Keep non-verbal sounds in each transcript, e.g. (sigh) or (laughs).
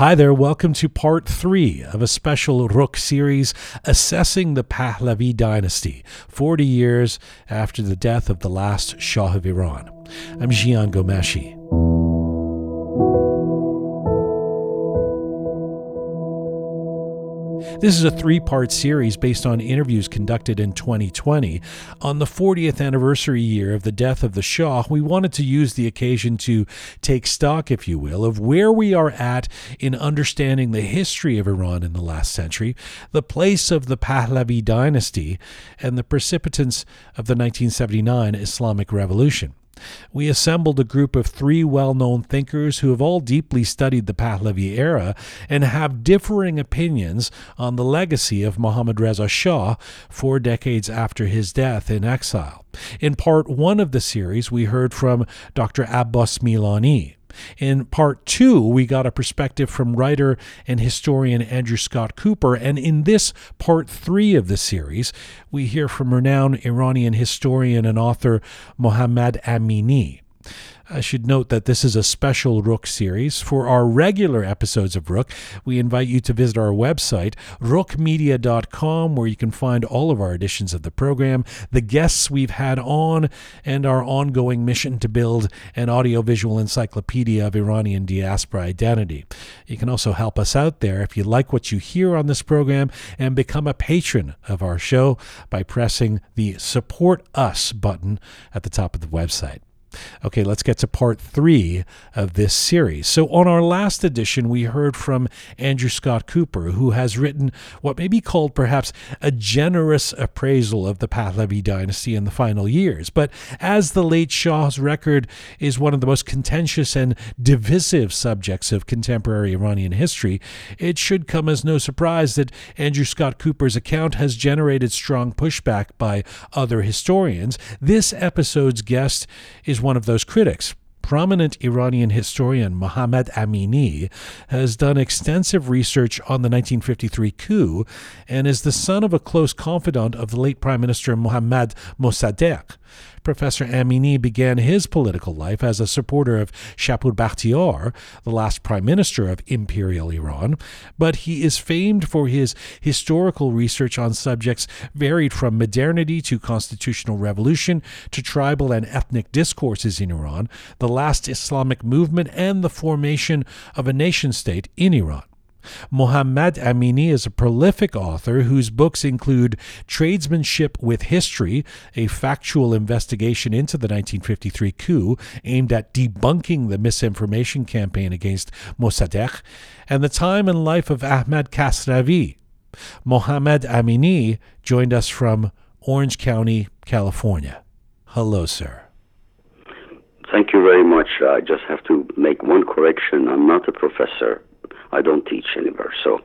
Hi there, welcome to part three of a special Rook series assessing the Pahlavi dynasty, 40 years after the death of the last Shah of Iran. I'm Jian Ghomeshi. This is a three part series based on interviews conducted in 2020. On the 40th anniversary year of the death of the Shah, we wanted to use the occasion to take stock, if you will, of where we are at in understanding the history of Iran in the last century, the place of the Pahlavi dynasty, and the precipitants of the 1979 Islamic Revolution. We assembled a group of three well known thinkers who have all deeply studied the Pahlavi era and have differing opinions on the legacy of Mohammad Reza Shah four decades after his death in exile. In part one of the series, we heard from Dr. Abbas Milani. In part two, we got a perspective from writer and historian Andrew Scott Cooper. And in this part three of the series, we hear from renowned Iranian historian and author Mohammad Amini. I should note that this is a special Rook series. For our regular episodes of Rook, we invite you to visit our website, rukhmedia.com, where you can find all of our editions of the program, the guests we've had on, and our ongoing mission to build an audiovisual encyclopedia of Iranian diaspora identity. You can also help us out there if you like what you hear on this program and become a patron of our show by pressing the Support Us button at the top of the website. Okay, let's get to part three of this series. So, on our last edition, we heard from Andrew Scott Cooper, who has written what may be called perhaps a generous appraisal of the Pahlavi dynasty in the final years. But as the late Shah's record is one of the most contentious and divisive subjects of contemporary Iranian history, it should come as no surprise that Andrew Scott Cooper's account has generated strong pushback by other historians. This episode's guest is one of those critics. Prominent Iranian historian Mohammad Amini has done extensive research on the 1953 coup and is the son of a close confidant of the late Prime Minister Mohammad Mossadegh. Professor Amini began his political life as a supporter of Shapur Bakhtiar, the last prime minister of Imperial Iran, but he is famed for his historical research on subjects varied from modernity to constitutional revolution to tribal and ethnic discourses in Iran, the last Islamic movement, and the formation of a nation state in Iran. Mohammad Amini is a prolific author whose books include Tradesmanship with History, a factual investigation into the 1953 coup aimed at debunking the misinformation campaign against Mossadegh, and The Time and Life of Ahmad Kasravi. Mohammad Amini joined us from Orange County, California. Hello, sir. Thank you very much. I just have to make one correction. I'm not a professor. I don't teach anywhere. So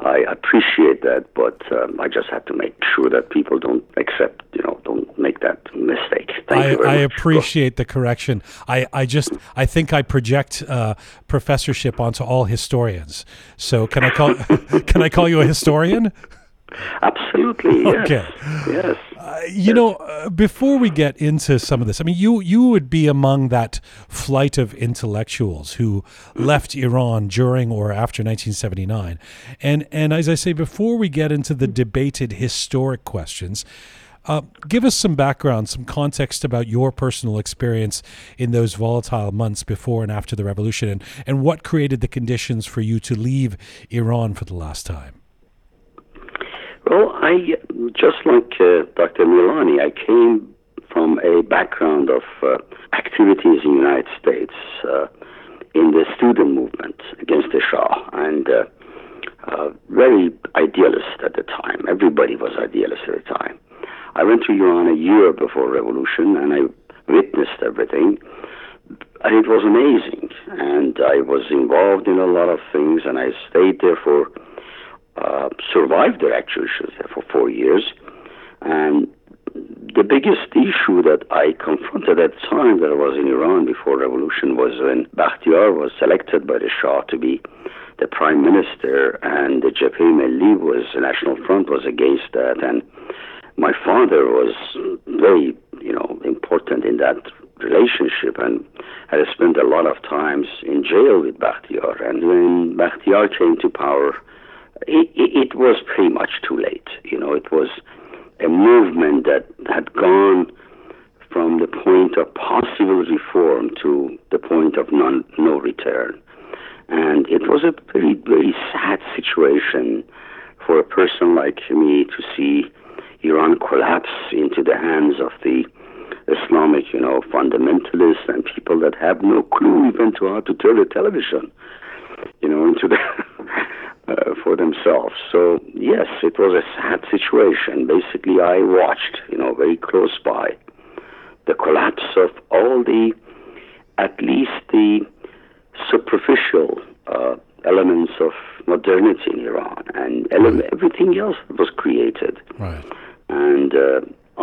I appreciate that, but um, I just have to make sure that people don't accept, you know, don't make that mistake. Thank I, I appreciate the correction. I, I just I think I project uh, professorship onto all historians. So can I call (laughs) can I call you a historian? Absolutely. Yes. Okay. Yes. Uh, you know, uh, before we get into some of this, I mean, you you would be among that flight of intellectuals who left Iran during or after 1979, and and as I say, before we get into the debated historic questions. Uh, give us some background, some context about your personal experience in those volatile months before and after the revolution, and, and what created the conditions for you to leave Iran for the last time. Well, I just like uh, Dr. Milani, I came from a background of uh, activities in the United States uh, in the student movement against the Shah, and uh, uh, very idealist at the time. Everybody was idealist at the time. I went to Iran a year before revolution, and I witnessed everything. And it was amazing, and I was involved in a lot of things, and I stayed there for uh, survived there actually for four years. And the biggest issue that I confronted at the time that I was in Iran before revolution was when Bakhtiar was selected by the Shah to be the prime minister, and the Jabhat Milli was the National Front was against that, and my father was very, you know, important in that relationship and had spent a lot of times in jail with Bakhtiar. And when Bakhtiar came to power, it, it, was pretty much too late. You know, it was a movement that had gone from the point of possible reform to the point of non, no return. And it was a very, very sad situation for a person like me to see Iran collapse into the hands of the Islamic, you know, fundamentalists and people that have no clue even to how to turn the television, you know, into the (laughs) uh, for themselves. So yes, it was a sad situation. Basically, I watched, you know, very close by the collapse of all the, at least the superficial uh, elements of modernity in Iran and ele- everything else that was created. Right. And uh,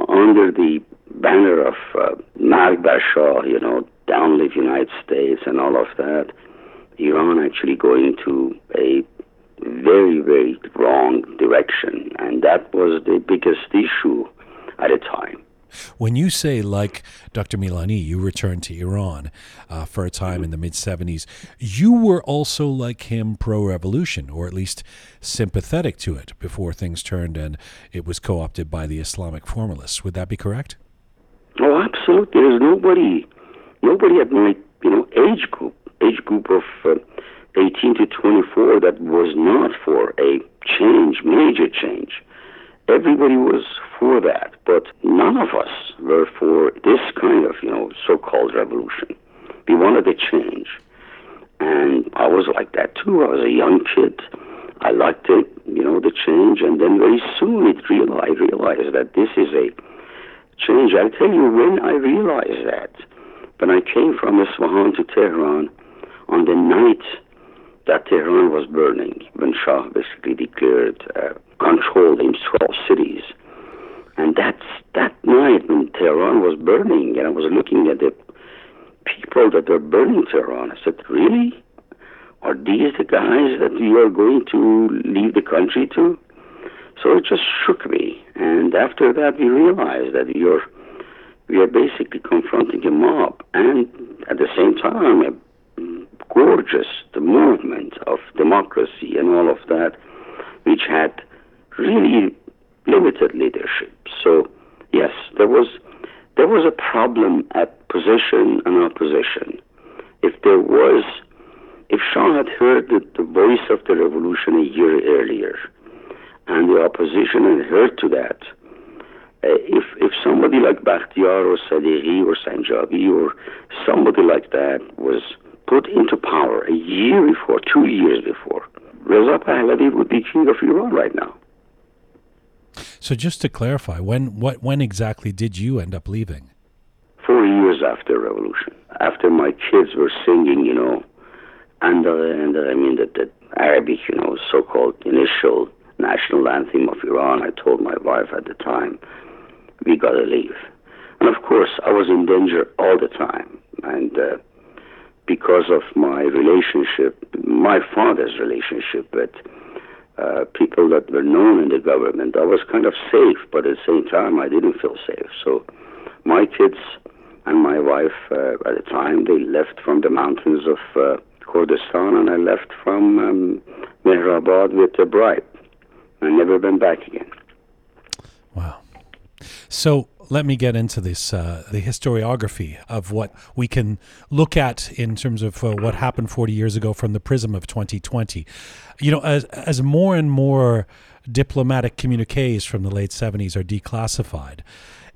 under the banner of uh, Shah, you know, down live United States and all of that, Iran actually going to a very, very wrong direction. And that was the biggest issue at the time. When you say, like Dr. Milani, you returned to Iran uh, for a time in the mid 70s, you were also like him pro revolution, or at least sympathetic to it before things turned and it was co opted by the Islamic formalists. Would that be correct? Oh, absolutely. There's nobody, nobody at my you know age group, age group of uh, 18 to 24 that was not for a change, major change. Everybody was for that, but none of us were for this kind of, you know, so-called revolution. We wanted a change. And I was like that too. I was a young kid. I liked it, you know, the change. And then very soon it real, I realized that this is a change. I'll tell you when I realized that. When I came from Isfahan to Tehran on the night that Tehran was burning, when Shah basically declared uh, control in 12 cities. And that's that night when Tehran was burning, and I was looking at the people that were burning Tehran. I said, really? Are these the guys that you are going to leave the country to? So it just shook me. And after that, we realized that we are, we are basically confronting a mob and at the same time a gorgeous the movement of democracy and all of that, which had really limited leadership. So yes, there was there was a problem at position and opposition. If there was, if Shah had heard the, the voice of the revolution a year earlier, and the opposition had heard to that, uh, if if somebody like Bakhtiar or Sadeghi or Sanjabi or somebody like that was put into power a year before, two years before, Reza Pahlavi would be king of Iran right now. So just to clarify, when what when exactly did you end up leaving? Four years after revolution, after my kids were singing, you know, and and I mean the, the Arabic, you know, so-called initial national anthem of Iran. I told my wife at the time, we gotta leave, and of course I was in danger all the time, and. Uh, because of my relationship, my father's relationship with uh, people that were known in the government, I was kind of safe, but at the same time, I didn't feel safe. So my kids and my wife uh, at the time, they left from the mountains of uh, Kurdistan, and I left from um, Mehrabad with a bride. I never went back again. Wow. So let me get into this uh, the historiography of what we can look at in terms of uh, what happened 40 years ago from the prism of 2020 you know as as more and more diplomatic communiques from the late 70s are declassified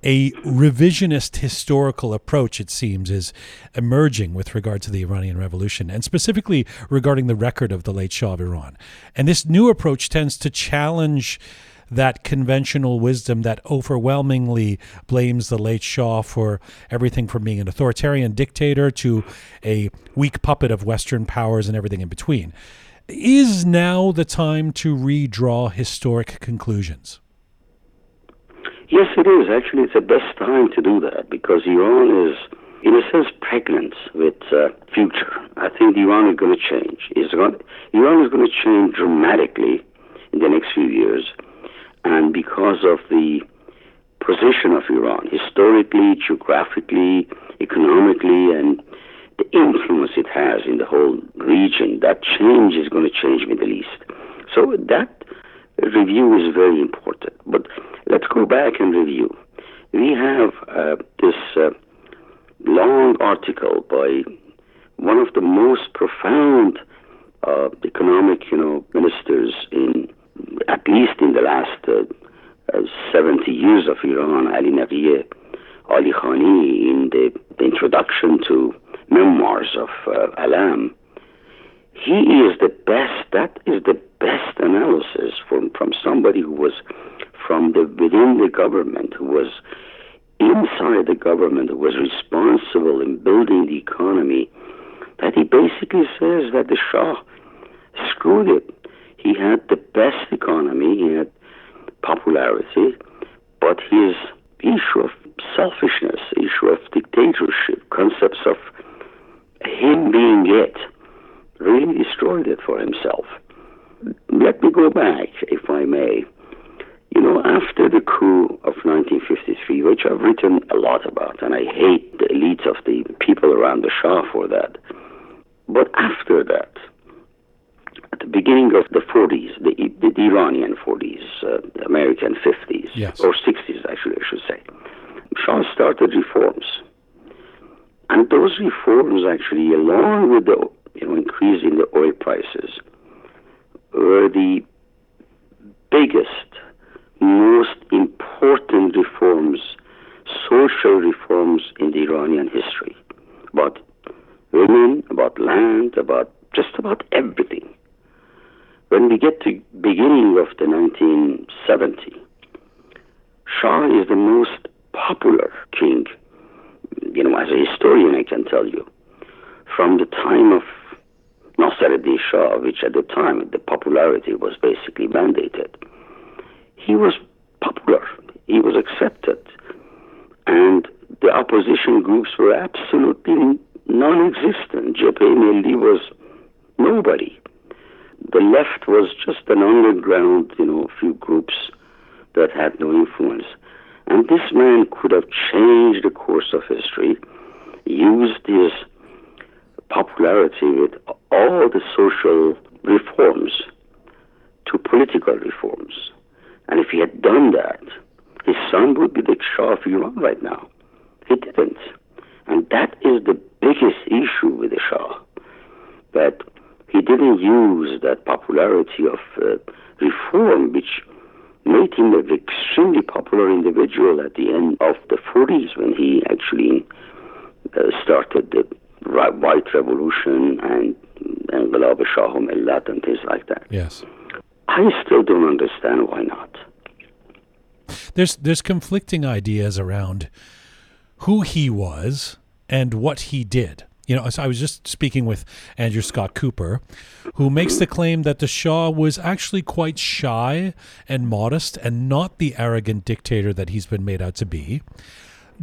a revisionist historical approach, it seems, is emerging with regard to the Iranian Revolution, and specifically regarding the record of the late Shah of Iran. And this new approach tends to challenge that conventional wisdom that overwhelmingly blames the late Shah for everything from being an authoritarian dictator to a weak puppet of Western powers and everything in between. Is now the time to redraw historic conclusions? Yes, it is. Actually, it's the best time to do that because Iran is, in a sense, pregnant with uh, future. I think Iran is going to change. Iran is going to change dramatically in the next few years and because of the position of Iran, historically, geographically, economically, and the influence it has in the whole region. That change is going to change Middle East. So that review is very important. But let's go back and review. We have uh, this uh, long article by one of the most profound uh, economic, you know, ministers in at least in the last uh, uh, 70 years of Iran, Ali Naqi Ali Khani, in the, introduction to memoirs of uh, Alam, he is the best. That is the best analysis from from somebody who was from the within the government, who was inside the government, who was responsible in building the economy. That he basically says that the Shah screwed it. He had the best economy. He had popularity, but his issue of selfishness, issue of dictatorship, concepts of him being it, really destroyed it for himself. Let me go back, if I may. You know, after the coup of 1953, which I've written a lot about, and I hate the elites of the people around the Shah for that. But after that, at the beginning of the 40s, the, the, Iranian 40s, uh, the American 50s, yes. or 60s, actually, I should say, Shah started reforms. And those reforms, actually, along with the you know, increase in the oil prices, were the biggest, most important reforms, social reforms in the Iranian history. About women, about land, about just about everything. When we get to beginning of the 1970, Shah is the most popular king. You know, as a historian, I can tell you, from the time of Nasser al-Din Shah, which at the time the popularity was basically mandated, he was popular. He was accepted, and the opposition groups were absolutely non-existent. Jabhat was nobody the left was just an underground, you know, a few groups that had no influence. And this man could have changed the course of history, used his popularity with all the social reforms to political reforms. And if he had done that, his son would be the Shah of Iran right now. He didn't. And that is the biggest issue with the Shah. That he didn't use that popularity of uh, reform, which made him an extremely popular individual at the end of the 40s when he actually uh, started the white revolution and Enqilab Shah Millat and things like that. Yes. I still don't understand why not. There's there's conflicting ideas around who he was and what he did. You know, I was just speaking with Andrew Scott Cooper, who makes the claim that the Shah was actually quite shy and modest and not the arrogant dictator that he's been made out to be.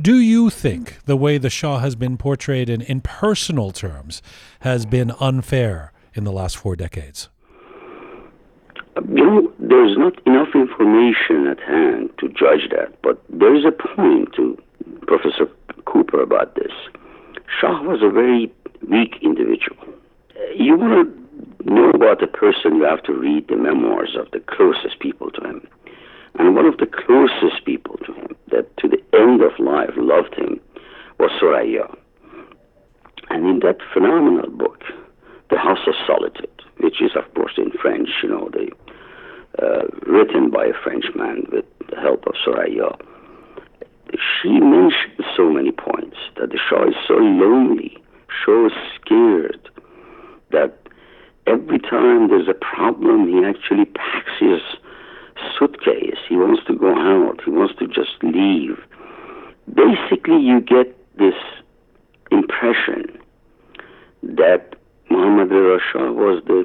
Do you think the way the Shah has been portrayed in, in personal terms has been unfair in the last four decades? You know, there's not enough information at hand to judge that, but there is a point to Professor Cooper about this. Shah was a very weak individual. You want to know about a person, you have to read the memoirs of the closest people to him. And one of the closest people to him, that to the end of life loved him, was Soraya. And in that phenomenal book, The House of Solitude, which is, of course, in French, you know, the, uh, written by a Frenchman with the help of Soraya, she mentioned so many points that the Shah is so lonely, so scared that every time there's a problem, he actually packs his suitcase. He wants to go out. He wants to just leave. Basically, you get this impression that Muhammad Reza Shah was the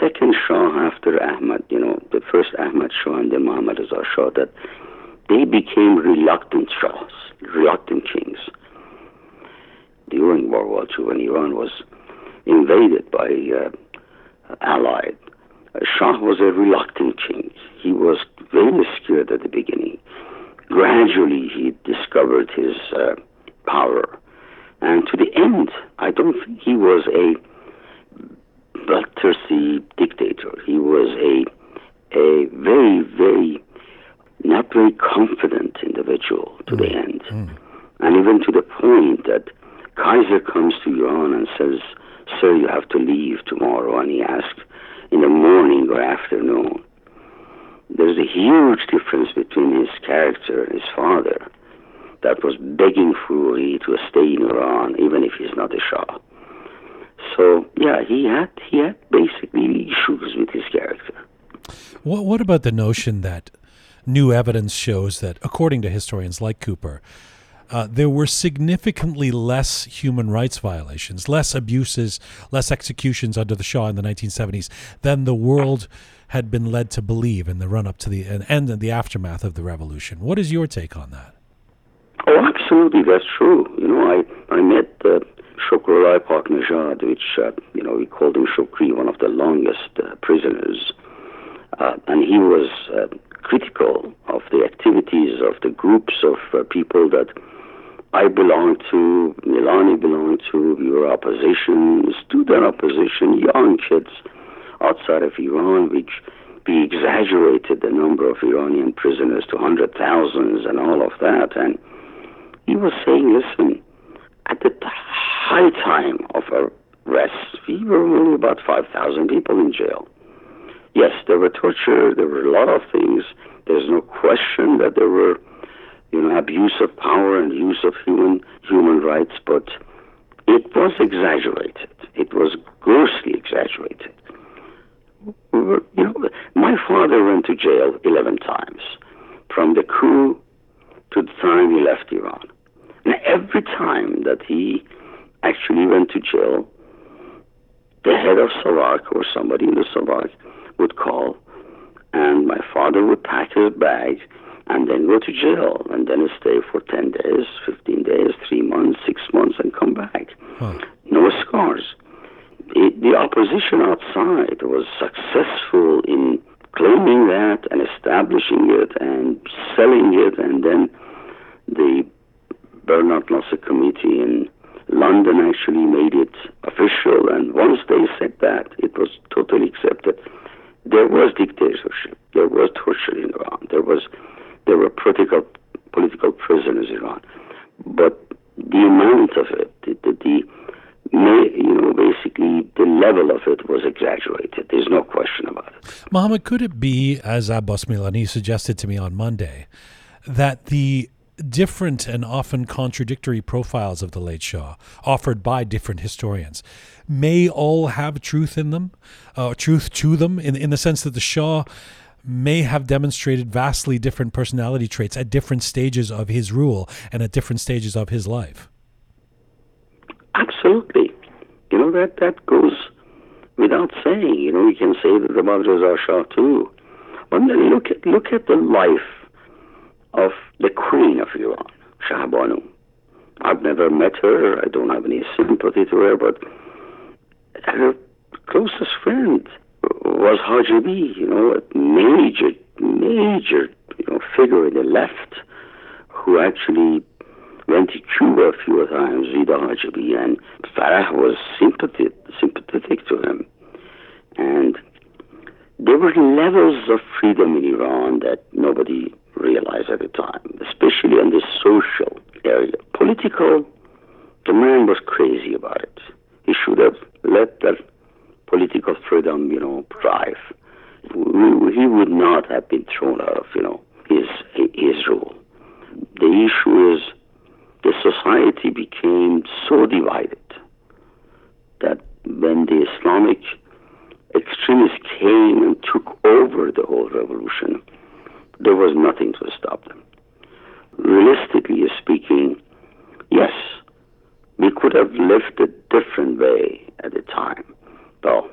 second Shah after Ahmad, you know, the first Ahmad Shah and then Muhammad Reza Shah, that they became reluctant Shahs, reluctant kings. During World War II, when Iran was invaded by uh, Allied, Shah was a reluctant king. He was very scared at the beginning. gradually he discovered his uh, power. And to the end, I don't think he was a bloodthirsty dictator. He was a a very, very not very confident individual to mm. the end. Mm. And even to the point that Kaiser comes to Iran and says, Sir, you have to leave tomorrow. And he asks, in the morning or afternoon. There's a huge difference between his character and his father that was begging Foroughi to stay in Iran, even if he's not a Shah. So yeah, he had he had basically issues with his character. What what about the notion that new evidence shows that, according to historians like Cooper, uh, there were significantly less human rights violations, less abuses, less executions under the Shah in the 1970s than the world had been led to believe in the run up to the and, and the aftermath of the revolution. What is your take on that? Oh, absolutely, that's true. You know, I I met uh, Shokrullah Paknejad, which uh, you know we called him Shokri, one of the longest uh, prisoners, uh, and he was uh, critical of the activities of the groups of uh, people that I belong to, Milani belonged to, were opposition, student opposition, young kids outside of Iran, which we exaggerated the number of Iranian prisoners to hundred thousands and all of that. And he was saying, listen, at the high time of arrest, we were only about 5,000 people in jail. Yes, there were torture, there were a lot of things. There's no question that there were you know, abuse of power and use of human human rights, but it was exaggerated. It was grossly exaggerated. You know, my father went to jail 11 times, from the coup to the time he left Iran. And every time that he actually went to jail, the head of Savak or somebody in the Savak would call, and my father would pack his bag and then go to jail and then stay for 10 days, 15 days, 3 months, 6 months and come back. Huh. No scars. The, the opposition outside was successful in claiming that and establishing it and selling it and then the Bernard Nasser Committee in London actually made it official and once they said that it was totally accepted. There was dictatorship. There was torture in Iran. There was there were political political prisoners in Iran, but the amount of it, the, the, the you know, basically the level of it was exaggerated. There's no question about it. Mohammed, could it be, as Abbas Milani suggested to me on Monday, that the different and often contradictory profiles of the late Shah, offered by different historians, may all have truth in them, uh, truth to them, in in the sense that the Shah may have demonstrated vastly different personality traits at different stages of his rule and at different stages of his life. Absolutely. You know, that, that goes without saying. You know, we can say that about Reza Shah too. But then look at, look at the life of the Queen of Iran, Shahbanu. I've never met her. I don't have any sympathy to her, but her closest friend was Hajibi, you know, a major, major, you know, figure in the left who actually went to Cuba a few times, Rida Hajibi, and Farah was sympathetic, sympathetic to him. And there were levels of freedom in Iran that nobody realized at the time, especially in the social area. Political, the man was crazy about it. He should have let that political freedom, you know, drive. He would not have been thrown out of, you know, his his rule. The issue is the society became so divided that when the Islamic extremists came and took over the whole revolution, there was nothing to stop them. Realistically speaking, yes, we could have lived a different way at the time. Well,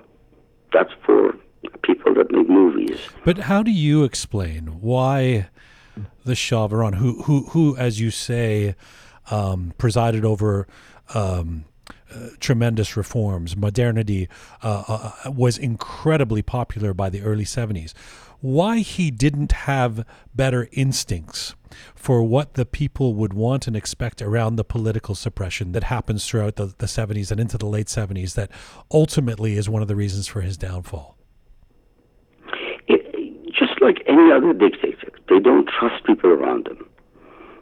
that's for people that make movies. But how do you explain why the Shah of Iran, who, who, who, as you say, um, presided over um, uh, tremendous reforms. Modernity uh, uh, was incredibly popular by the early 70s. Why he didn't have better instincts for what the people would want and expect around the political suppression that happens throughout the, the 70s and into the late 70s that ultimately is one of the reasons for his downfall. Like any other dictator, they don't trust people around them.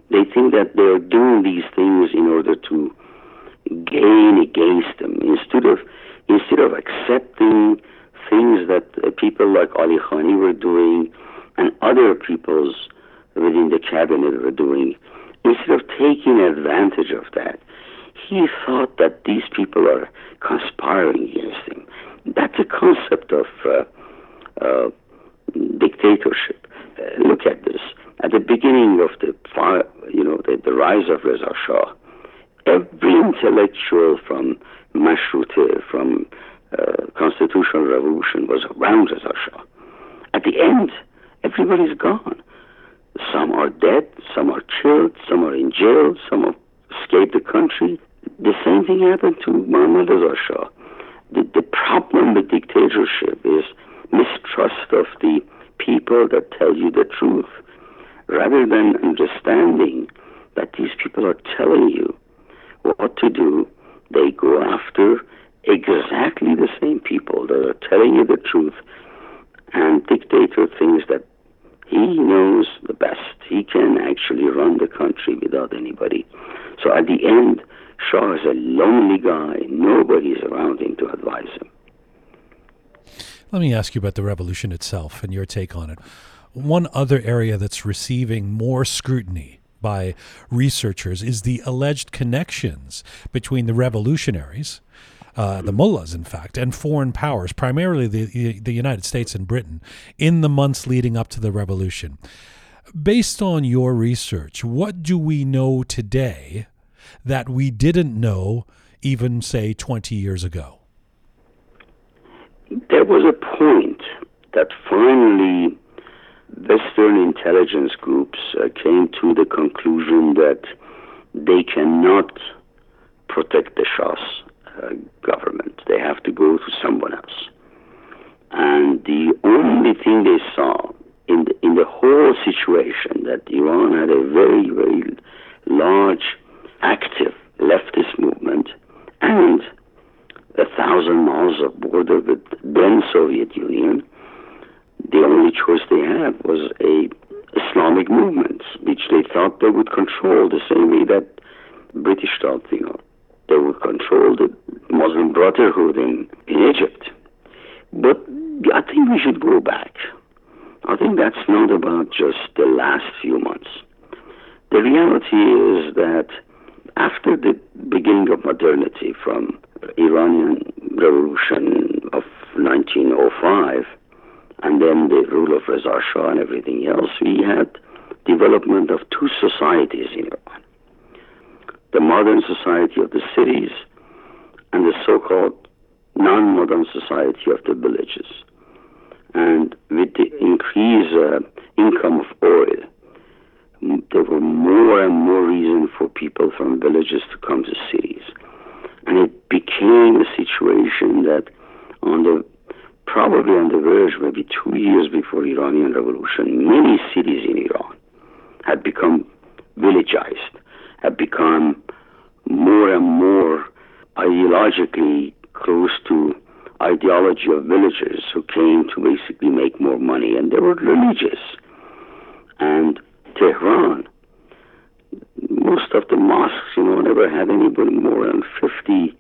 They think that they're doing these things in order to gain against them instead of instead of accepting things that uh, people like Ali Khani were doing and other peoples within the cabinet were doing. Instead of taking advantage of that, he thought that these people are conspiring against him. That's a concept of uh, uh, dictatorship. Uh, look at this. At the beginning of the, you know, the, the rise of Reza Shah, every intellectual from Mashrute, from uh, constitutional revolution was around Reza Shah. At the end, everybody's gone. Some are dead, some are killed, some are in jail, some have escaped the country. The same thing happened to Mohammad Reza Shah. The, the problem with dictatorship is mistrust of the people that tell you the truth rather than understanding that these people are telling you what to do, they go after exactly the same people that are telling you the truth and dictator things that he knows the best. He can actually run the country without anybody. So at the end, Shah is a lonely guy. Nobody's around him to advise him. Let me ask you about the revolution itself and your take on it. One other area that's receiving more scrutiny by researchers is the alleged connections between the revolutionaries, uh, the mullahs, in fact, and foreign powers, primarily the, the United States and Britain, in the months leading up to the revolution. Based on your research, what do we know today that we didn't know even, say, 20 years ago? There was a point that finally Western intelligence groups uh, came to the conclusion that they cannot protect the Shah's uh, government. They have to go to someone else. And the only thing they saw in the, in the whole situation that Iran had a very, very large, active leftist movement and thousand miles of border with then Soviet Union the only choice they had was a Islamic movement, which they thought they would control the same way that British thought, you know, they would control the Muslim Brotherhood in, in Egypt. But I think we should go back. I think that's not about just the last few months. The reality is that after the beginning of modernity from Iranian Revolution of 1905, and then the rule of Reza Shah and everything else, we had development of two societies in Iran. The modern society of the cities and the so-called non-modern society of the villages. And with the increased uh, income of oil, there were more and more reason for people from villages to come to cities. And it became a situation that on the probably on the verge, maybe two years before Iranian Revolution, many cities in Iran had become villagized, had become more and more ideologically close to ideology of villagers who came to basically make more money, and they were religious. And Tehran, most of the mosques, you know, never had anybody more than 50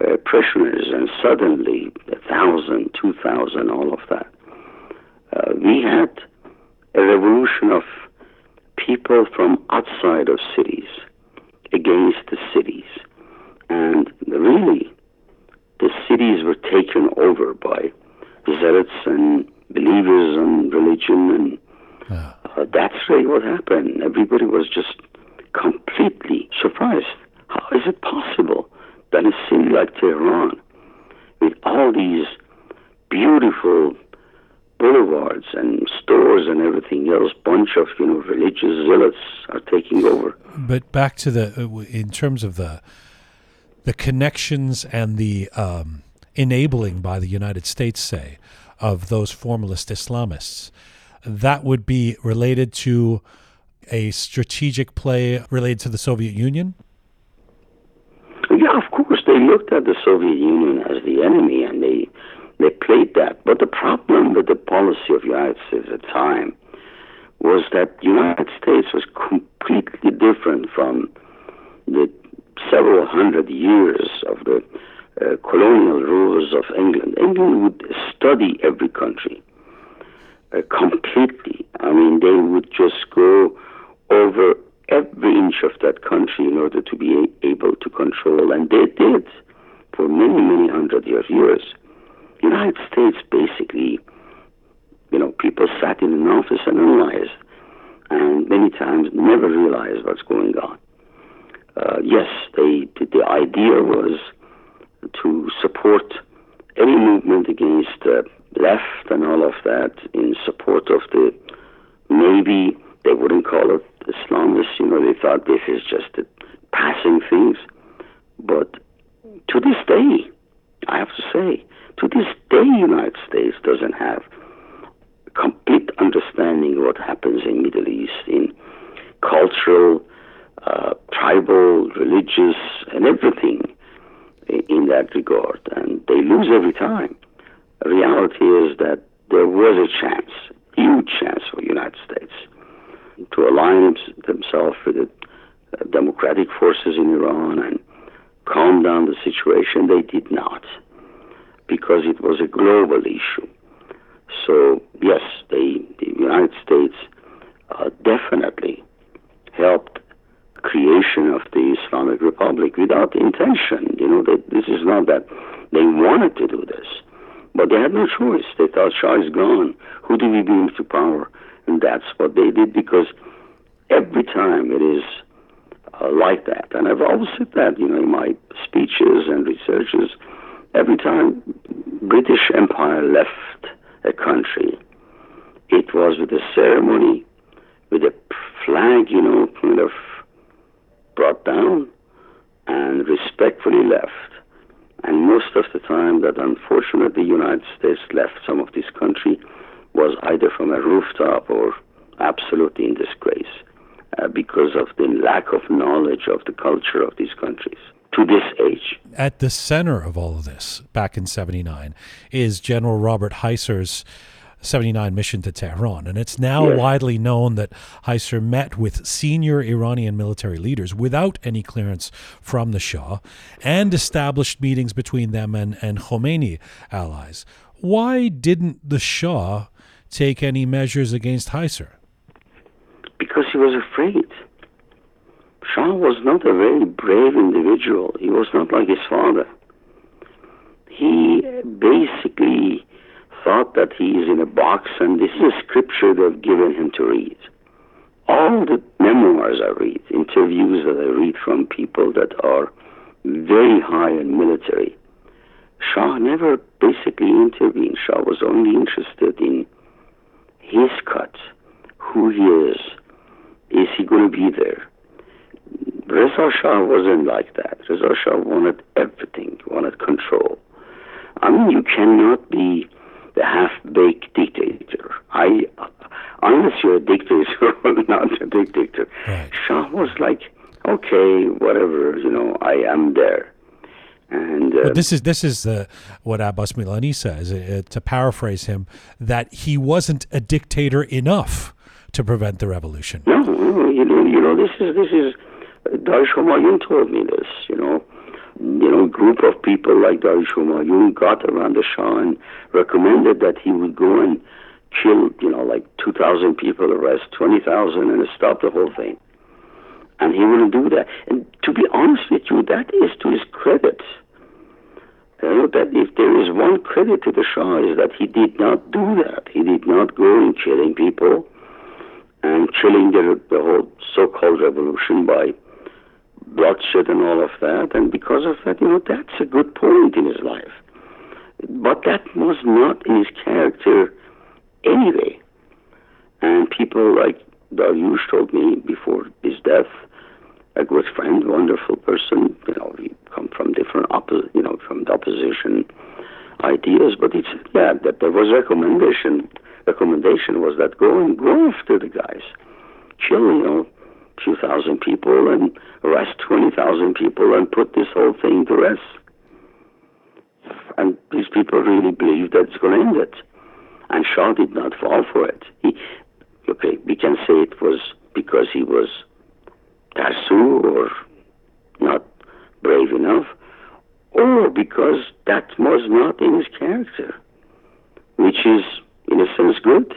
uh, prisoners, and suddenly a thousand, two thousand, all of that. Uh, we had a revolution of people from outside of cities against the cities, and really, the cities were taken over by zealots and believers in religion, and uh, that's really what happened. Everybody was just completely surprised. How is it possible? that a city like Tehran, with all these beautiful boulevards and stores and everything else, bunch of you know religious zealots are taking over. But back to the uh, in terms of the the connections and the um, enabling by the United States, say, of those formalist Islamists, that would be related to a strategic play related to the Soviet Union? Yeah, of course, they looked at the Soviet Union as the enemy and they, they played that. But the problem with the policy of the United States at the time was that the United States was completely different from the several hundred years of the uh, colonial rulers of England. England would study every country uh, completely. I mean, they would just go over every inch of that country in order to be able to control, and they did for many, many hundred years. years. United States basically, you know, people sat in an office and analyzed, and many times never realized what's going on. Uh, yes, they, the idea was to support any movement against uh, left and all of that in support of the maybe they wouldn't call it Islamists. You know, they thought this is just passing things. But to this day, I have to say, to this day, United States doesn't have complete understanding of what happens in Middle East in cultural, uh, tribal, religious, and everything in that regard, and they lose every time. Reality is that there was a chance, huge chance for the United States to align themselves with the uh, democratic forces in Iran and calm down the situation. They did not, because it was a global issue. So yes, they, the United States uh, definitely helped creation of the Islamic Republic without intention. You know, that this is not that they wanted to do this, but they had no choice. They thought Shah is gone. Who do we bring to power? And that's what they did because every time it is uh, like that. And I've always said that, you know, in my speeches and researches, every time British Empire left a country, it was with a ceremony, with a flag, you know, kind of brought down and respectfully left. And most of the time that unfortunately the United States left some of this country was either from a rooftop or absolutely in disgrace uh, because of the lack of knowledge of the culture of these countries to this age. At the center of all of this, back in 79, is General Robert Huyser's 79 mission to Tehran. And it's now widely known that Huyser met with senior Iranian military leaders without any clearance from the Shah and established meetings between them and, and Khomeini allies. Why didn't the Shah take any measures against Huyser? Because he was afraid. Shah was not a very brave individual. He was not like his father. He basically thought that he is in a box and this is a scripture they've given him to read. All the memoirs I read, interviews that I read from people that are very high in military, Shah never basically intervened. Shah was only interested in his cut, who he is, is he going to be there? Reza Shah wasn't like that. Reza Shah wanted everything, wanted control. I mean, you cannot be the half-baked dictator. I, unless you're a dictator (laughs) or not a dictator. Right. Shah was like, okay, whatever, you know, I am there. And uh, this is this is uh, what Abbas Milani says. Uh, to paraphrase him, that he wasn't a dictator enough to prevent the revolution. No, you know, you know, this is this is. Dariush Humayun told me this. You know, you know, group of people like Dariush Humayun got around the Shah and recommended that he would go and kill, you know, like 2,000 people, arrest 20,000, and stop the whole thing. And he wouldn't do that. And to be honest with you, that is to his credit. You know, that if there is one credit to the Shah is that he did not do that. He did not go in killing people and killing the, the whole so-called revolution by bloodshed and all of that. And because of that, you know, that's a good point in his life. But that was not in his character anyway. And people like Dariush told me before his death a good friend, wonderful person. You know, we come from different oppo- you know, from the opposition ideas, but it's yeah, that there was recommendation. Recommendation was that go and go after the guys, kill you know, few thousand people and arrest twenty thousand people and put this whole thing to rest. And these people really believe that it's going to end it. And Shah did not fall for it. He, okay, we can say it was because he was tarsu or not brave enough, or because that was not in his character, which is, in a sense, good.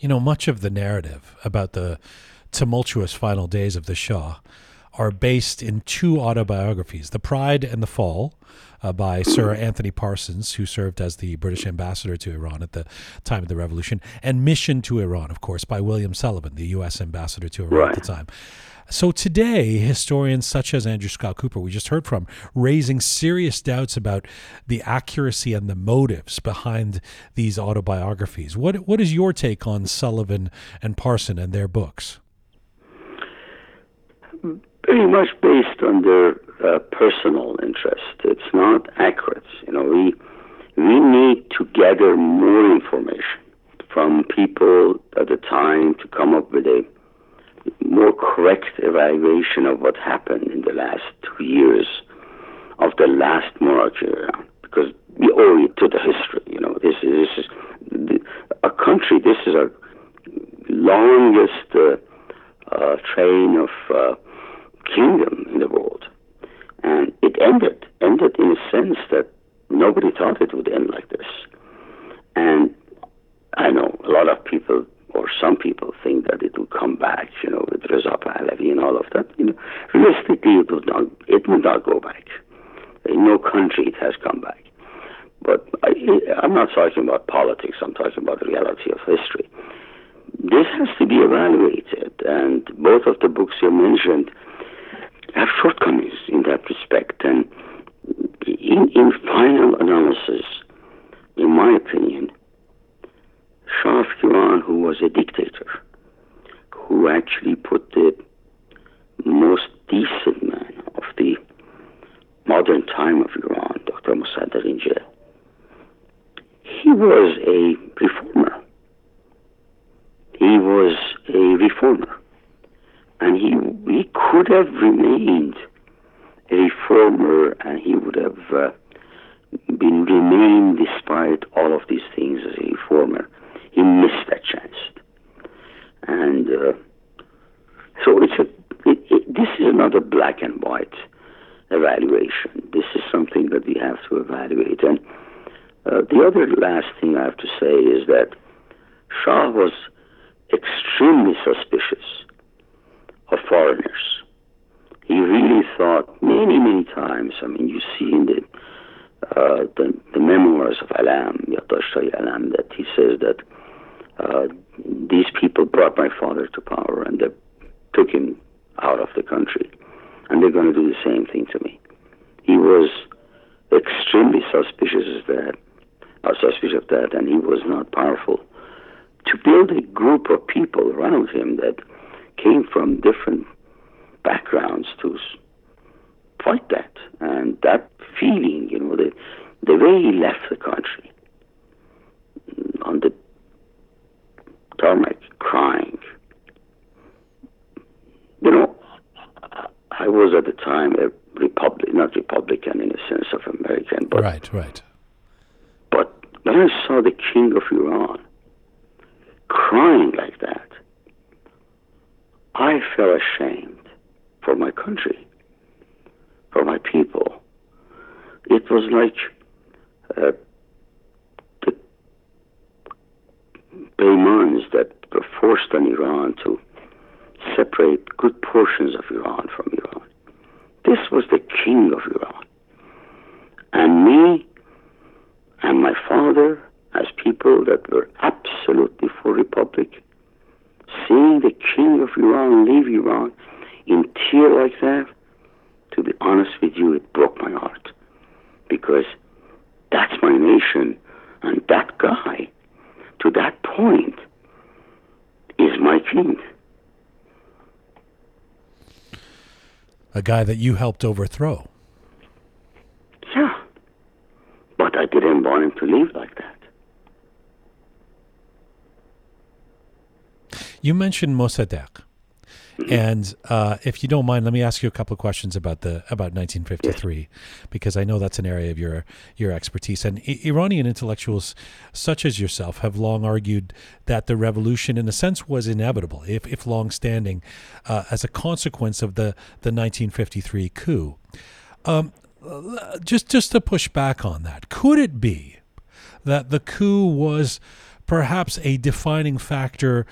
You know, much of the narrative about the tumultuous final days of the Shah are based in two autobiographies The Pride and the Fall uh, by Sir Anthony Parsons, who served as the British ambassador to Iran at the time of the revolution, and Mission to Iran, of course, by William Sullivan, the U.S. ambassador to Iran right. at the time. So today, historians such as Andrew Scott Cooper, we just heard from, raising serious doubts about the accuracy and the motives behind these autobiographies. What what is your take on Sullivan and Parson and their books? Very much based on their uh, personal interest. It's not accurate. You know, we we need to gather more information from people at the time to come up with a more correct evaluation of what happened in the last two years of the last monarchy because we owe it to the history. You know, this is, this is a country. This is a longest uh, uh, train of uh, kingdom in the world, and it ended ended in a sense that nobody thought it would end like this. And I know a lot of people or some people think that it will come back, you know, with Reza Pahlavi and all of that. You know, realistically, it would not. It would not go back. In no country it has come back. But I, I'm not talking about politics. I'm talking about the reality of history. This has to be evaluated, and both of the books you mentioned have shortcomings in that respect. And in, in final analysis, in my opinion, Shah Iran, who was a dictator, who actually put the most decent man of the modern time of Iran, Dr. Mossadegh, in jail. He was a reformer. He was a reformer. And he, he could have remained a reformer and he would have uh, been remained despite all of these things as a reformer he missed that chance. And uh, so it's a it, it, this is not a black and white evaluation. This is something that we have to evaluate. And uh, the other last thing I have to say is that Shah was extremely suspicious of foreigners. He really thought many, many times. I mean, you see in the uh, the, the memoirs of Alam, Yadashtay Alam, that he says that uh, these people brought my father to power and they took him out of the country. And they're going to do the same thing to me. He was extremely suspicious of that, uh, suspicious of that, and he was not powerful. To build a group of people around him that came from different backgrounds to fight that, and that feeling, you know, the the way he left the country mm, on the tarmac crying. You know, I was at the time a Republican, not Republican in the sense of American, but right, right. But when I saw the king of Iran crying like that, I felt ashamed for my country, for my people. It was like uh, payments that were forced on Iran to separate good portions of Iran from Iran. This was the king of Iran. And me and my father, as people that were absolutely for republic, seeing the king of Iran leave Iran in tear like that, to be honest with you, it broke my heart. Because that's my nation, and that guy to that point is my king. A guy that you helped overthrow. Yeah. But I didn't want him to leave like that. You mentioned Mossadegh. And uh, if you don't mind, let me ask you a couple of questions about the about 1953, because I know that's an area of your your expertise. And I- Iranian intellectuals, such as yourself, have long argued that the revolution, in a sense, was inevitable, if if long-standing, uh, as a consequence of the the 1953 coup. Um, just just to push back on that, could it be that the coup was perhaps a defining factor?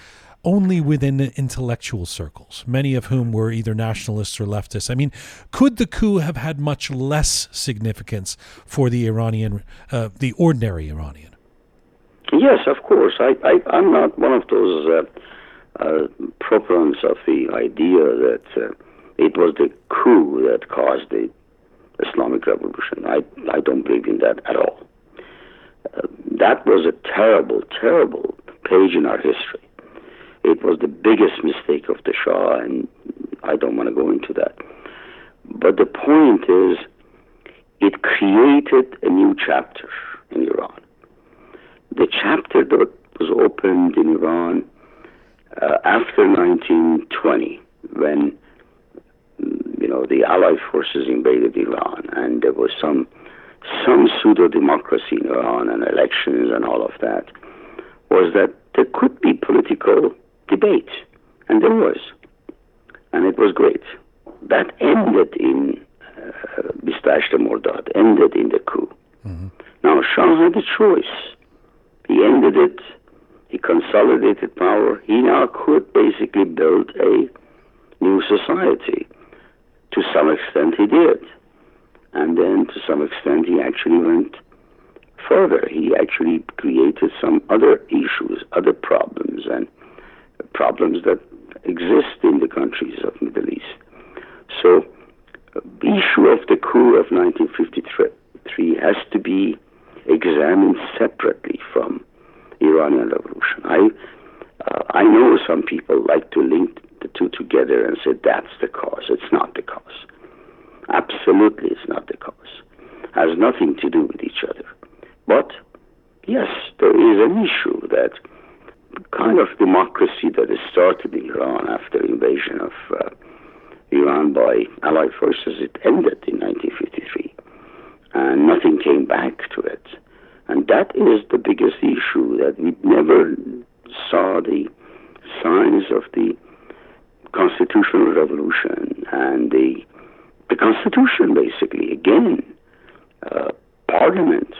Only within intellectual circles, many of whom were either nationalists or leftists. I mean, could the coup have had much less significance for the Iranian, uh, the ordinary Iranian? Yes, of course. I, am not one of those uh, uh, proponents of the idea that uh, it was the coup that caused the Islamic Revolution. I, I don't believe in that at all. Uh, that was a terrible, terrible page in our history it was the biggest mistake of the Shah, and I don't want to go into that. But the point is, it created a new chapter in Iran. The chapter that was opened in Iran uh, after 1920, when you know the Allied forces invaded Iran, and there was some some pseudo democracy in Iran and elections and all of that, was that there could be political debate, and there was, and it was great. That ended in uh, Bistash Mordad, ended in the coup. Mm-hmm. Now Shah had a choice. He ended it. He consolidated power. He now could basically build a new society. To some extent, he did. And then, to some extent, he actually went further. He actually created some other issues, other problems, and problems that exist in the countries of Middle East. So the issue of the coup of 1953 has to be examined separately from Iranian revolution. I uh, I know some people like to link the two together and say that's the cause. It's not the cause. Absolutely, it's not the cause. Has nothing to do with each other. But yes, there is an issue that kind of democracy that started in Iran after invasion of uh, Iran by Allied forces, it ended in 1953, and nothing came back to it. And that is the biggest issue that we never saw the signs of the constitutional revolution and the the constitution basically. Again uh, parliament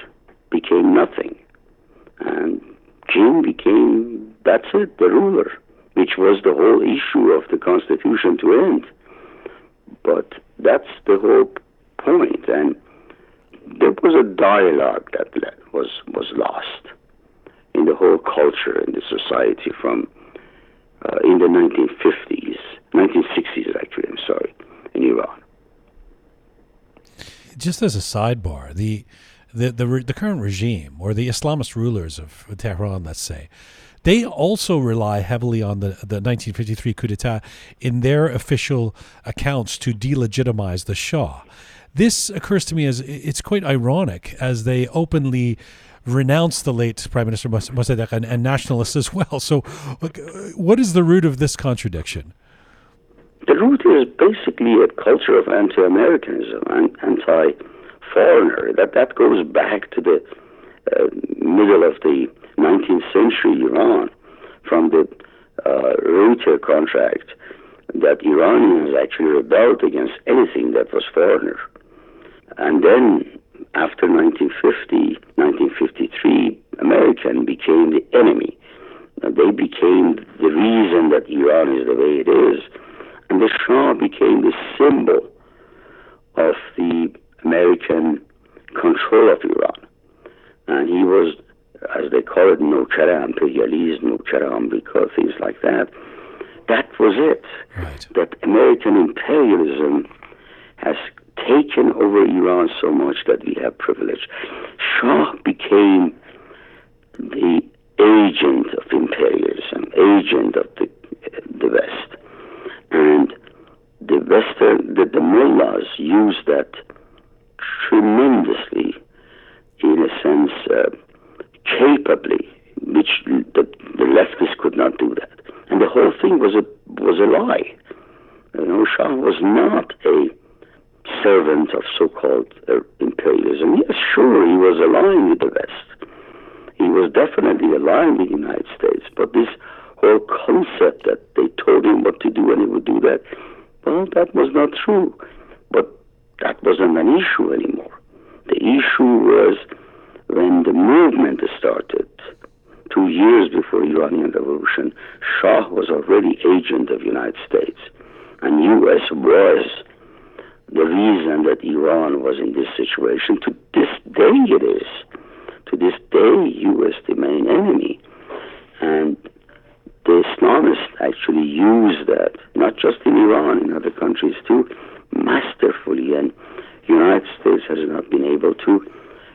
became nothing. And king became that's it, the ruler, which was the whole issue of the Constitution to end. But that's the whole point, and there was a dialogue that was was lost in the whole culture and the society from uh, in the 1950s, 1960s actually. I'm sorry, in Iran. Just as a sidebar, the the the, the current regime or the Islamist rulers of Tehran, let's say, they also rely heavily on the, the 1953 coup d'etat in their official accounts to delegitimize the Shah. This occurs to me as it's quite ironic as they openly renounce the late Prime Minister Mossadegh and, and nationalists as well. So, uh, what is the root of this contradiction? The root is basically a culture of anti-Americanism and anti-foreigner. That that goes back to the uh, middle of the 19th century Iran from the uh, Reuter contract that Iranians actually rebelled against anything that was foreigner. And then after 1950, 1953, American became the enemy. Uh, they became the reason that Iran is the way it is. And the Shah became the symbol of the American control of Iran. And he was as they call it, Nochara imperialism, Nochara America, things like that. That was it. Right. That American imperialism has taken over Iran so much that we have privilege. Shah became the agent of imperialism, agent of the the West, and the Western, the, the mullahs used that tremendously, in a sense, uh, capably, which the, the leftists could not do that. And the whole thing was a was a lie. You know, Shah was not a servant of so-called uh, imperialism. Yes, sure, he was aligned with the West. He was definitely aligned with the United States. But this whole concept that they told him what to do and he would do that, well, that was not true. But that wasn't an issue anymore. The issue was when the movement started, two years before Iranian Revolution, Shah was already agent of United States, and U.S. was the reason that Iran was in this situation. To this day, it is. To this day, U.S. the main enemy, and the Islamists actually use that, not just in Iran, in other countries too, masterfully, and the United States has not been able to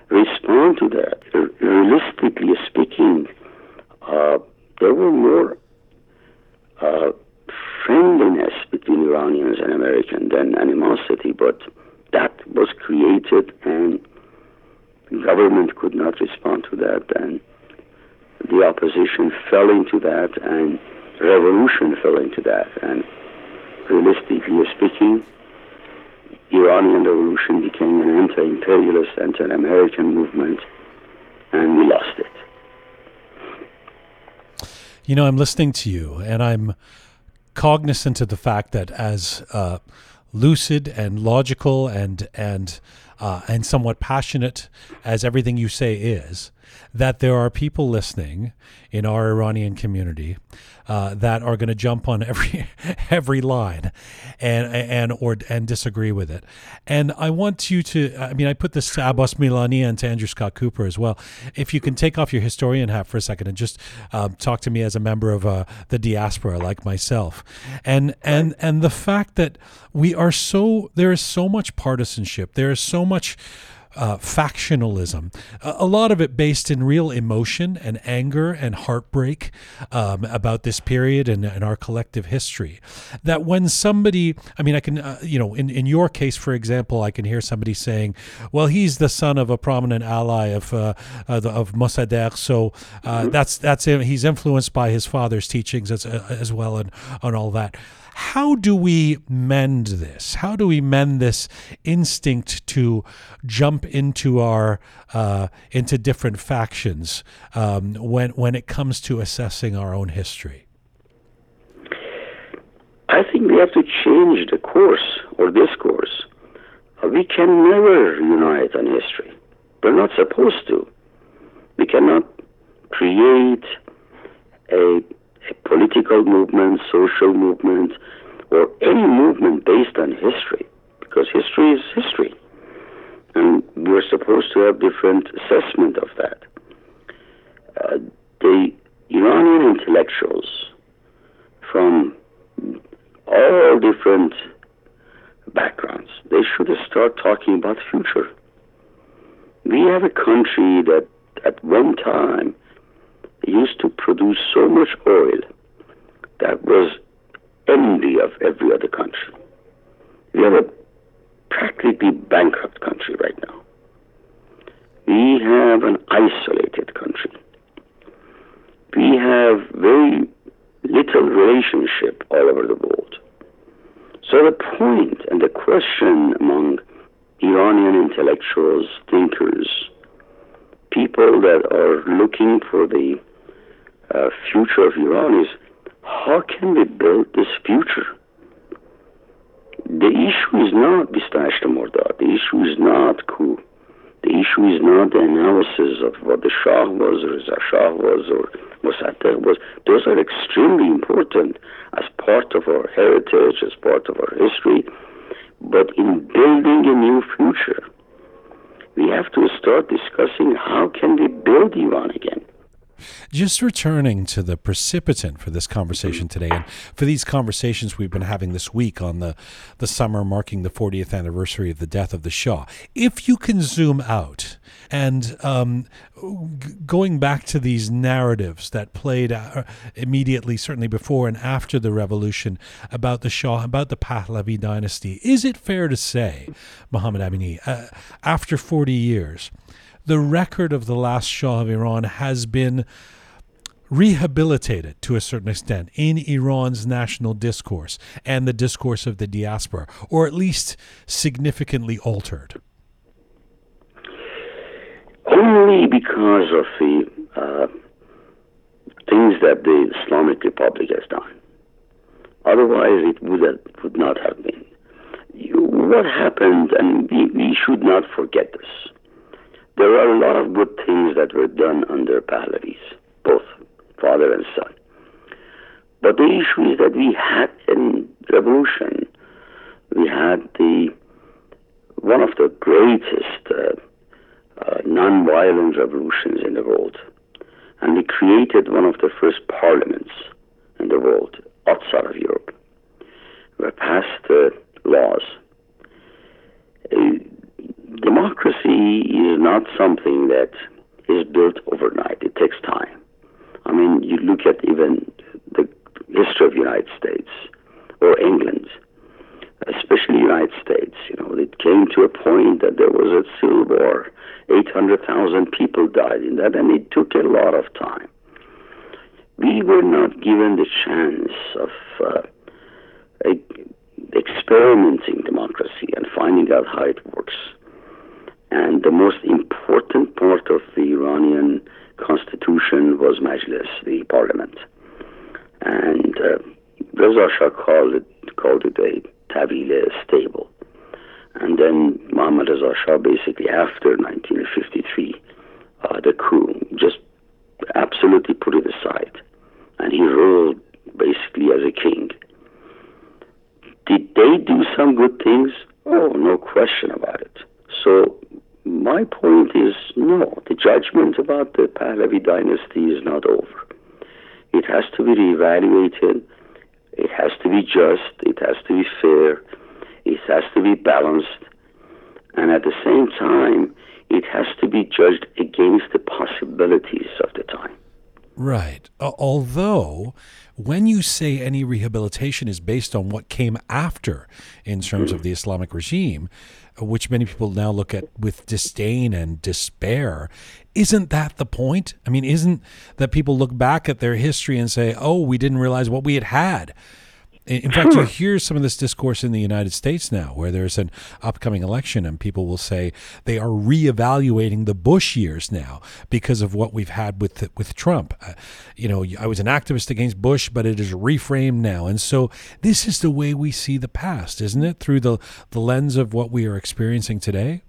respond to that. Realistically speaking, uh, there were more uh, friendliness between Iranians and Americans than animosity, but that was created and government could not respond to that and the opposition fell into that and revolution fell into that and realistically speaking Iranian revolution became an anti-imperialist, anti-American movement and we lost it. You know, I'm listening to you, and I'm cognizant of the fact that as uh, lucid and logical and and uh, and somewhat passionate as everything you say is, that there are people listening in our Iranian community uh, that are going to jump on every (laughs) every line and and or and disagree with it. And I want you to. I mean, I put this to Abbas Milani and to Andrew Scott Cooper as well. If you can take off your historian hat for a second and just uh, talk to me as a member of uh, the diaspora, like myself, and and and the fact that we are so there is so much partisanship, there is so much uh, factionalism, a, lot of it based in real emotion and anger and heartbreak um, about this period and, and, our collective history. That when somebody, I mean, I can, uh, you know, in, in your case, for example, I can hear somebody saying, well, he's the son of a prominent ally of, uh, of Mossadegh, so uh, mm-hmm. that's, that's him. He's influenced by his father's teachings as, as well and, and all that. How do we mend this? How do we mend this instinct to jump into our uh, into different factions um, when when it comes to assessing our own history? I think we have to change the course or discourse. We can never unite on history. We're not supposed to. We cannot create a political movement, social movement, or any movement based on history, because history is history. And we're supposed to have different assessment of that. Uh, the Iranian intellectuals from all different backgrounds, they should start talking about the future. We have a country that at one time used to produce so much oil that was envy of every other country. We have a practically bankrupt country right now. We have an isolated country. We have very little relationship all over the world. So the point and the question among Iranian intellectuals, thinkers, people that are looking for the uh, future of Iran is how can we build this future? The issue is not Bistash Mordad. The issue is not coup. The issue is not the analysis of what the Shah was, or Reza Shah was, or Mossadegh was. Those are extremely important as part of our heritage, as part of our history. But in building a new future, we have to start discussing how can we build Iran again. Just returning to the precipitant for this conversation today, and for these conversations we've been having this week on the, the summer marking the 40th anniversary of the death of the Shah, if you can zoom out and um, g- going back to these narratives that played uh, immediately, certainly before and after the revolution, about the Shah, about the Pahlavi dynasty, is it fair to say, Mohammad Amini, uh, after 40 years, the record of the last Shah of Iran has been rehabilitated to a certain extent in Iran's national discourse and the discourse of the diaspora, or at least significantly altered? Only because of the uh, things that the Islamic Republic has done. Otherwise, it would, have, would not have been. You, what happened, and we, we should not forget this there are a lot of good things that were done under Pahlavis, both father and son. But the issue is that we had a revolution. We had the one of the greatest uh, uh, non-violent revolutions in the world, and we created one of the first parliaments in the world outside of Europe. We passed uh, laws. Uh, democracy is not something that is built overnight. It takes time. I mean, you look at even the history of the United States or England, especially the United States. You know, it came to a point that there was a civil war. 800,000 people died in that, and it took a lot of time. We were not given the chance of uh, experimenting democracy and finding out how it works. And the most important part of the Iranian constitution was Majlis, the parliament. And uh, Reza Shah called it, called it a Tawile stable. And then Mohammad Reza Shah, basically after 1953, uh, the coup, just absolutely put it aside. And he ruled basically as a king. Did they do some good things? Oh, no question about it. So my point is no, the judgment about the Pahlavi dynasty is not over. It has to be reevaluated. It has to be just. It has to be fair. It has to be balanced. And at the same time, it has to be judged against the possibilities of the time. Right. Uh, although, when you say any rehabilitation is based on what came after in terms mm-hmm. of the Islamic regime, which many people now look at with disdain and despair. Isn't that the point? I mean, isn't that people look back at their history and say, oh, we didn't realize what we had had? In fact, you hear some of this discourse in the United States now, where there's an upcoming election, and people will say they are reevaluating the Bush years now because of what we've had with with Trump. Uh, you know, I was an activist against Bush, but it is reframed now, and so this is the way we see the past, isn't it? Through the the lens of what we are experiencing today.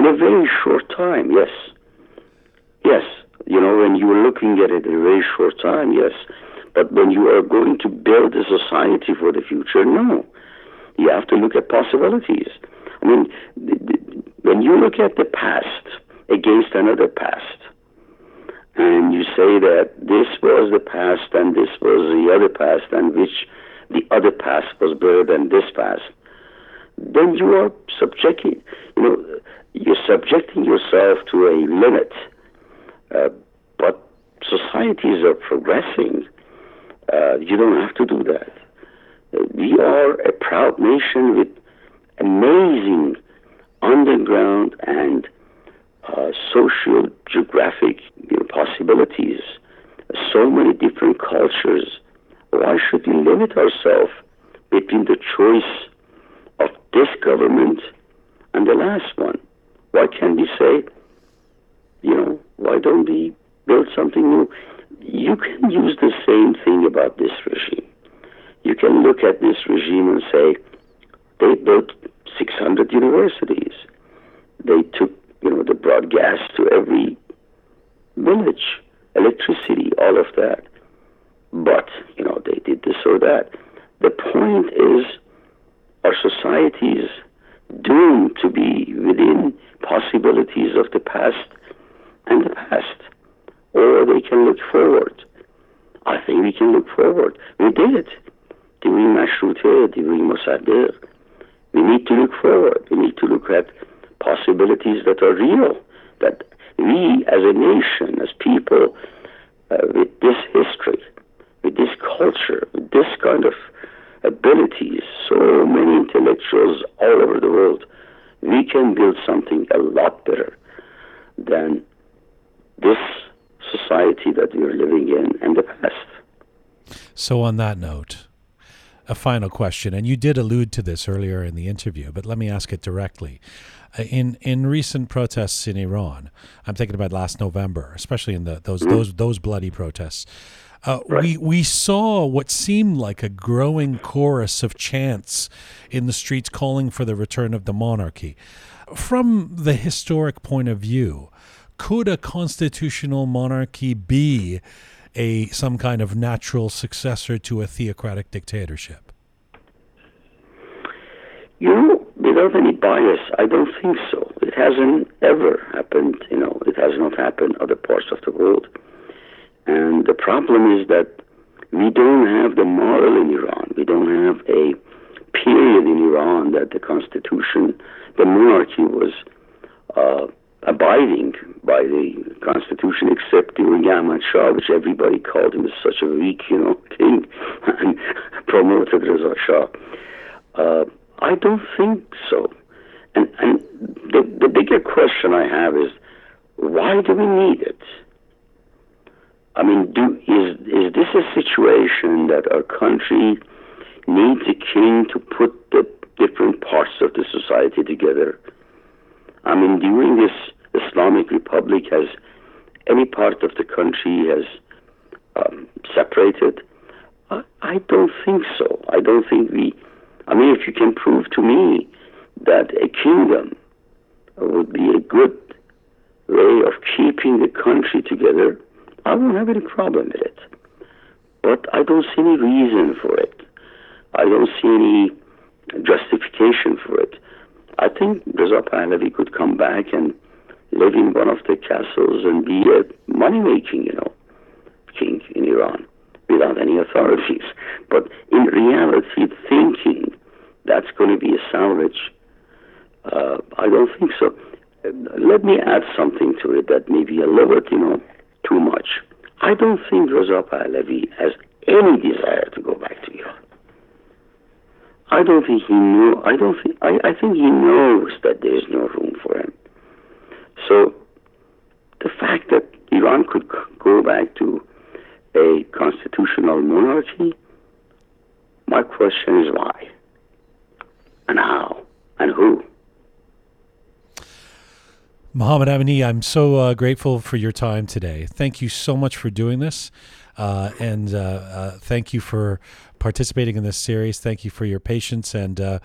In a very short time, yes, yes. You know, when you were looking at it in a very short time, yes but when you are going to build a society for the future, no. You have to look at possibilities. I mean, when you look at the past against another past, and you say that this was the past and this was the other past, and which the other past was better than this past, then you are subjecting, you know, you're subjecting yourself to a limit. Uh, but societies are progressing uh, you don't have to do that. We are a proud nation with amazing underground and uh, social geographic you know, possibilities, so many different cultures. Why should we limit ourselves between the choice of this government and the last one? Why can't we say, you know, why don't we build something new? you can use the same thing about this regime. You can look at this regime and say, they built 600 universities. They took, you know, the brought gas to every village, electricity, all of that. But, you know, they did this or that. The point is, our societies doomed to be within possibilities of the past and the past or they can look forward. I think we can look forward. We did it during Mashruta, during Mossadegh. We need to look forward. We need to look at possibilities that are real, that we as a nation, as people, uh, with this history, with this culture, with this kind of abilities, so many intellectuals all over the world, we can build something a lot better than this society that we're living in in the past. So, on that note, a final question, and you did allude to this earlier in the interview, but let me ask it directly. Uh, in in recent protests in Iran, I'm thinking about last November, especially in the those mm-hmm. those those bloody protests. Uh, right. We we saw what seemed like a growing chorus of chants in the streets calling for the return of the monarchy. From the historic point of view, could a constitutional monarchy be a some kind of natural successor to a theocratic dictatorship? You know, without any bias, I don't think so. It hasn't ever happened. You know, it has not happened other parts of the world. And the problem is that we don't have the model in Iran. We don't have a period in Iran that the constitution, the monarchy was uh, abiding by the constitution, except during Shah, which everybody called him such a weak, you know, (laughs) king, and promoted Reza Shah. Uh, I don't think so. And, and the, the bigger question I have is, why do we need it? I mean, do, is is this a situation that our country needs a king to put the different parts of the society together? I mean, during this Islamic Republic, has any part of the country has um, separated? I, I don't think so. I don't think we. I mean, if you can prove to me that a kingdom would be a good way of keeping the country together, I won't have any problem with it. But I don't see any reason for it. I don't see any justification for it. I think Reza Pahlavi could come back and live in one of the castles and be a money making, you know, king in Iran without any authorities. (laughs) But in reality, thinking that's going to be a salvage, uh, I don't think so. Let me add something to it that may be a little bit, you know, too much. I don't think Reza Pahlavi has any desire to go back to Iran. I don't think he knew. I don't think. I, I think he knows that there is no room for him. So, the fact that Iran could go back to a constitutional monarchy, my question is why, and how, and who. Mohammad Amini, I'm so uh, grateful for your time today. Thank you so much for doing this. Uh, and uh, uh thank you for participating in this series. Thank you for your patience and uh,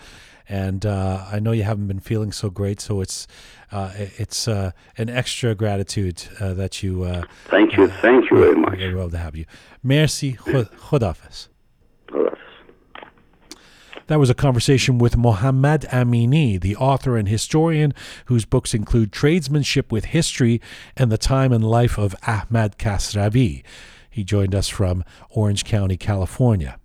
and uh, I know you haven't been feeling so great, so it's uh, it's uh, an extra gratitude uh, that you. thank you, thank you very much. Very well to have you. Merci. Khodafis. That was a conversation with Mohammad Amini, the author and historian whose books include Tradesmanship with History and The Time and Life of Ahmad Kasravi. He joined us from Orange County, California.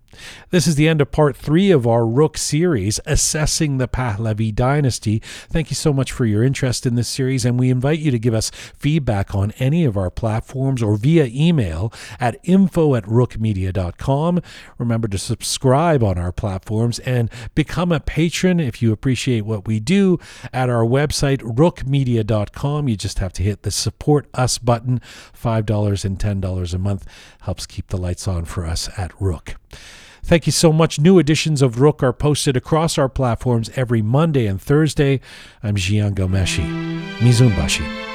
This is the end of part three of our Rook series, Assessing the Pahlavi Dynasty. Thank you so much for your interest in this series, and we invite you to give us feedback on any of our platforms or via email at info at rookmedia.com. Remember to subscribe on our platforms and become a patron if you appreciate what we do at our website, rookmedia.com. You just have to hit the support us button. $5 and $10 a month helps keep the lights on for us at Rook. Thank you so much. New editions of Rook are posted across our platforms every Monday and Thursday. I'm Jian Ghomeshi. Mizunbashi.